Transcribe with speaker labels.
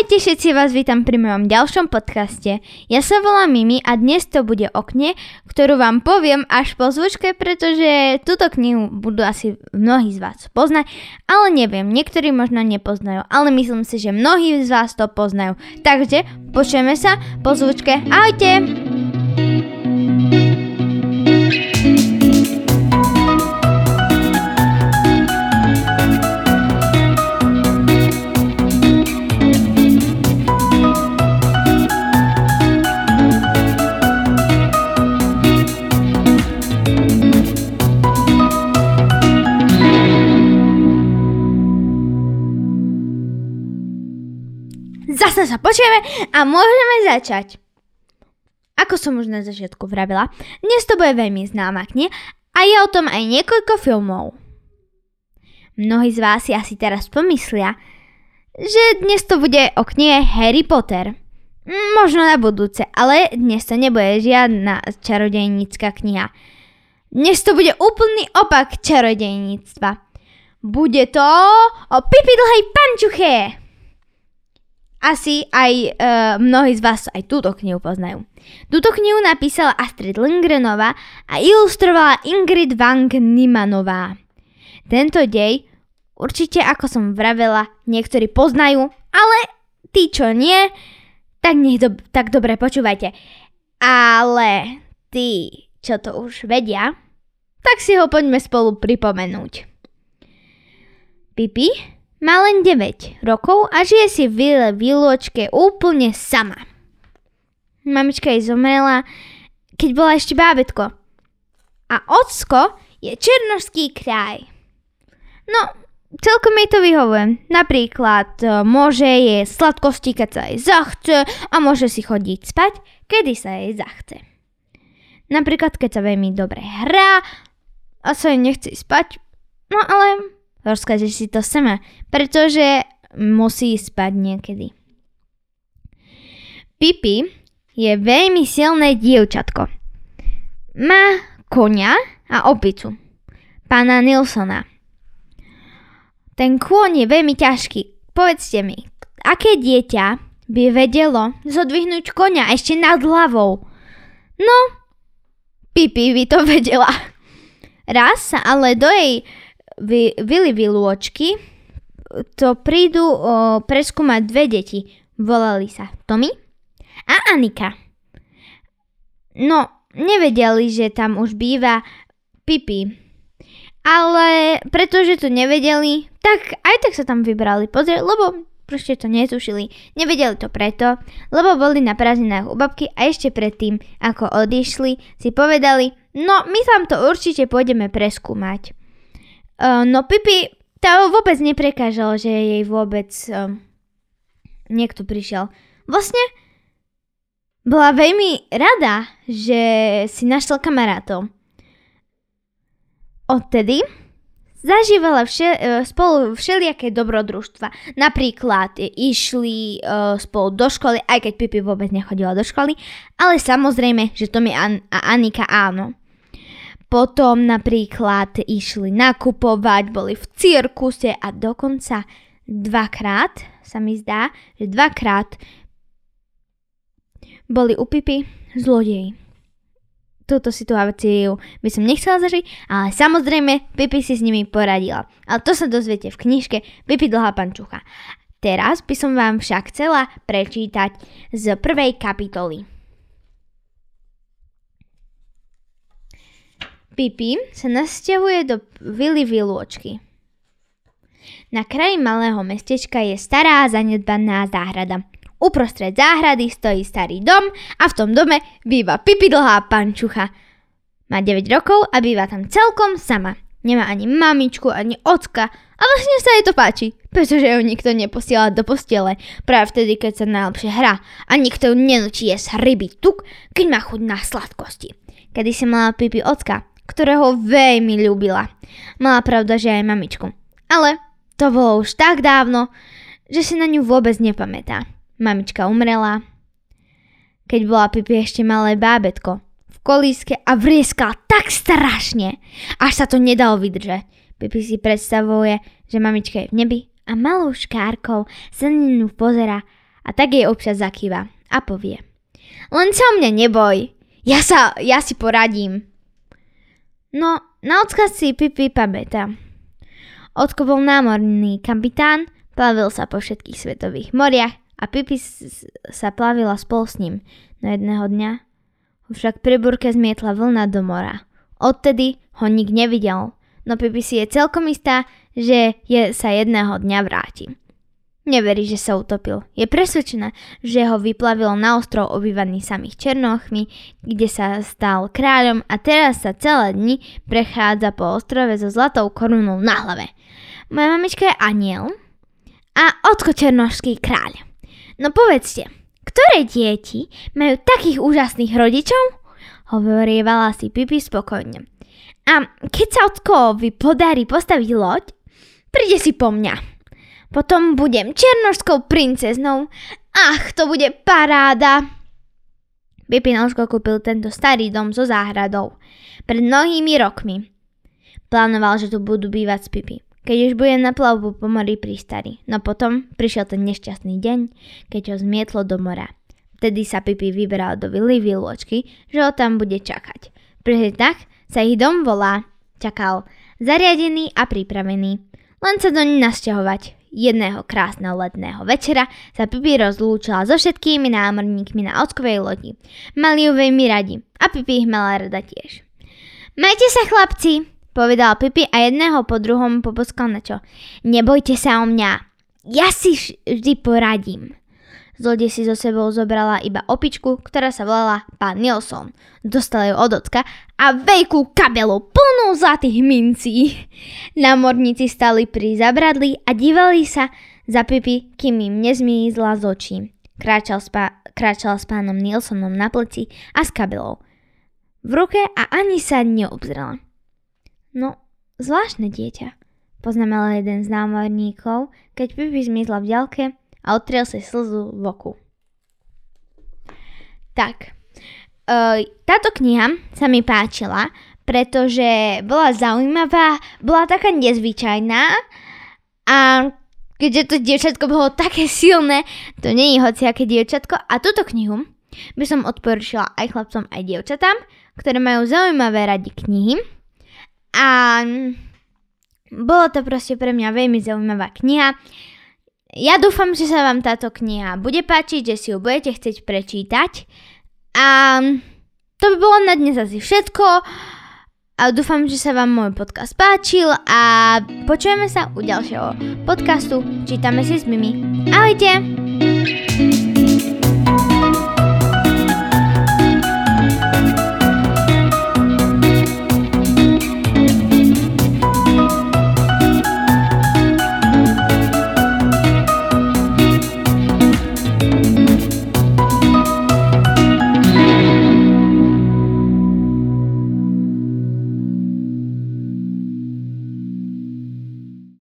Speaker 1: Ahojte všetci, vás vítam pri mojom ďalšom podcaste. Ja sa volám Mimi a dnes to bude o knihe, ktorú vám poviem až po zvučke, pretože túto knihu budú asi mnohí z vás poznať, ale neviem, niektorí možno nepoznajú, ale myslím si, že mnohí z vás to poznajú. Takže počujeme sa po zvučke. Ahojte! Sa počujeme a môžeme začať. Ako som už na začiatku vravila, dnes to bude veľmi známa kniha a je o tom aj niekoľko filmov. Mnohí z vás si asi teraz pomyslia, že dnes to bude o knihe Harry Potter. Možno na budúce, ale dnes to nebude žiadna čarodejnícka kniha. Dnes to bude úplný opak čarodejníctva. Bude to o Pipi dlhej pančuche. Asi aj e, mnohí z vás aj túto knihu poznajú. Túto knihu napísala Astrid Lindgrenová a ilustrovala Ingrid Wang Nimanová. Tento dej určite, ako som vravela, niektorí poznajú, ale tí, čo nie, tak nech do, tak dobre počúvajte. Ale tí, čo to už vedia, tak si ho poďme spolu pripomenúť. Pipi má len 9 rokov a žije si v výločke úplne sama. Mamička jej zomrela, keď bola ešte bábetko. A ocko je černožský kraj. No, celkom mi to vyhovuje. Napríklad e, môže je sladkosti, keď sa jej zachce a môže si chodiť spať, kedy sa jej zachce. Napríklad, keď sa veľmi dobre hrá a sa jej nechce spať, no ale rozkaže si to sama, pretože musí spať niekedy. Pipi je veľmi silné dievčatko. Má konia a opicu. Pána Nilsona. Ten kôň je veľmi ťažký. Povedzte mi, aké dieťa by vedelo zodvihnúť konia ešte nad hlavou? No, Pipi by to vedela. Raz sa ale do jej vy, Vili Vilôčky to prídu o, preskúmať dve deti. Volali sa Tommy a Anika. No, nevedeli, že tam už býva Pipi. Ale pretože to nevedeli, tak aj tak sa tam vybrali pozrieť, lebo proste to netušili. Nevedeli to preto, lebo boli na prázdninách u babky a ešte predtým, ako odišli, si povedali, no my tam to určite pôjdeme preskúmať. Uh, no Pipi to vôbec neprekážalo, že jej vôbec uh, niekto prišiel. Vlastne bola veľmi rada, že si našla kamarátov. Odtedy zažívala vše, uh, spolu všelijaké dobrodružstva. Napríklad išli uh, spolu do školy, aj keď Pipi vôbec nechodila do školy, ale samozrejme, že Tomi a, a Anika áno. Potom napríklad išli nakupovať, boli v cirkuse a dokonca dvakrát, sa mi zdá, že dvakrát boli u Pipy zlodeji. Túto situáciu by som nechcela zažiť, ale samozrejme Pipi si s nimi poradila. Ale to sa dozviete v knižke Pipi dlhá pančucha. Teraz by som vám však chcela prečítať z prvej kapitoly. Pipi sa nasťahuje do vily Vilôčky. Na kraji malého mestečka je stará zanedbaná záhrada. Uprostred záhrady stojí starý dom a v tom dome býva Pipi dlhá pančucha. Má 9 rokov a býva tam celkom sama. Nemá ani mamičku, ani ocka a vlastne sa jej to páči, pretože ju nikto neposiela do postele práve vtedy, keď sa najlepšie hrá a nikto ju nenúči jesť ryby tuk, keď má chuť na sladkosti. Kedy si mala Pipi ocka, ktorého veľmi ľúbila. Mala pravda, že aj mamičku. Ale to bolo už tak dávno, že si na ňu vôbec nepamätá. Mamička umrela, keď bola Pipi ešte malé bábetko v kolíske a vrieskala tak strašne, až sa to nedalo vydržať. Pipi si predstavuje, že mamička je v nebi a malou škárkou sa na ňu pozera A tak jej občas zakýva a povie. Len sa o mňa neboj, ja sa, ja si poradím. No, na odkaz si Pipi pamätá. Otko bol námorný kapitán, plavil sa po všetkých svetových moriach a Pipi sa plavila spolu s ním. No jedného dňa ho však pri burke zmietla vlna do mora. Odtedy ho nik nevidel, no Pipi si je celkom istá, že je, sa jedného dňa vráti. Neverí, že sa utopil. Je presvedčená, že ho vyplavilo na ostrov obývaný samých černochmi, kde sa stal kráľom a teraz sa celé dni prechádza po ostrove so zlatou korunou na hlave. Moja mamička je aniel a Otko černošský kráľ. No povedzte, ktoré deti majú takých úžasných rodičov? Hovorievala si Pipi spokojne. A keď sa Otkovi podarí postaviť loď, príde si po mňa. Potom budem černožskou princeznou. Ach, to bude paráda. Pipinoško kúpil tento starý dom so záhradou. Pred mnohými rokmi. Plánoval, že tu budú bývať s Pipi, keď už bude na plavbu po mori pristari. No potom prišiel ten nešťastný deň, keď ho zmietlo do mora. Vtedy sa Pipi vyberal do vily výločky, že ho tam bude čakať. Pri tak sa ich dom volá. Čakal zariadený a pripravený. Len sa do ní nasťahovať. Jedného krásneho letného večera sa Pipi rozlúčila so všetkými námorníkmi na ockovej lodi. Mali ju veľmi radi a Pipi ich mala rada tiež. Majte sa chlapci, povedal Pipi a jedného po druhom poposkal na čo. Nebojte sa o mňa, ja si vždy poradím. Zlodej si so sebou zobrala iba opičku, ktorá sa volala pán Nilsson. Dostala ju od ocka a veľkú kabelu plnú zlatých mincí. Námorníci stali pri zabradli a dívali sa za Pipi, kým im nezmízla z očí. Kráčal, spa- kráčal s pánom Nilsonom na pleci a s kabelou. V ruke a ani sa neobzrela. No, zvláštne dieťa, poznamenal jeden z námorníkov, keď Pipi zmizla v ďalke a otriel si slzu v oku. Tak, uh, táto kniha sa mi páčila, pretože bola zaujímavá, bola taká nezvyčajná a keďže to dievčatko bolo také silné, to nie je hociaké dievčatko a túto knihu by som odporúčila aj chlapcom, aj dievčatám, ktoré majú zaujímavé radi knihy a bolo to proste pre mňa veľmi zaujímavá kniha. Ja dúfam, že sa vám táto kniha bude páčiť, že si ju budete chcieť prečítať. A to by bolo na dnes asi všetko. A dúfam, že sa vám môj podcast páčil a počujeme sa u ďalšieho podcastu Čítame si s Mimi. Ahojte! thank you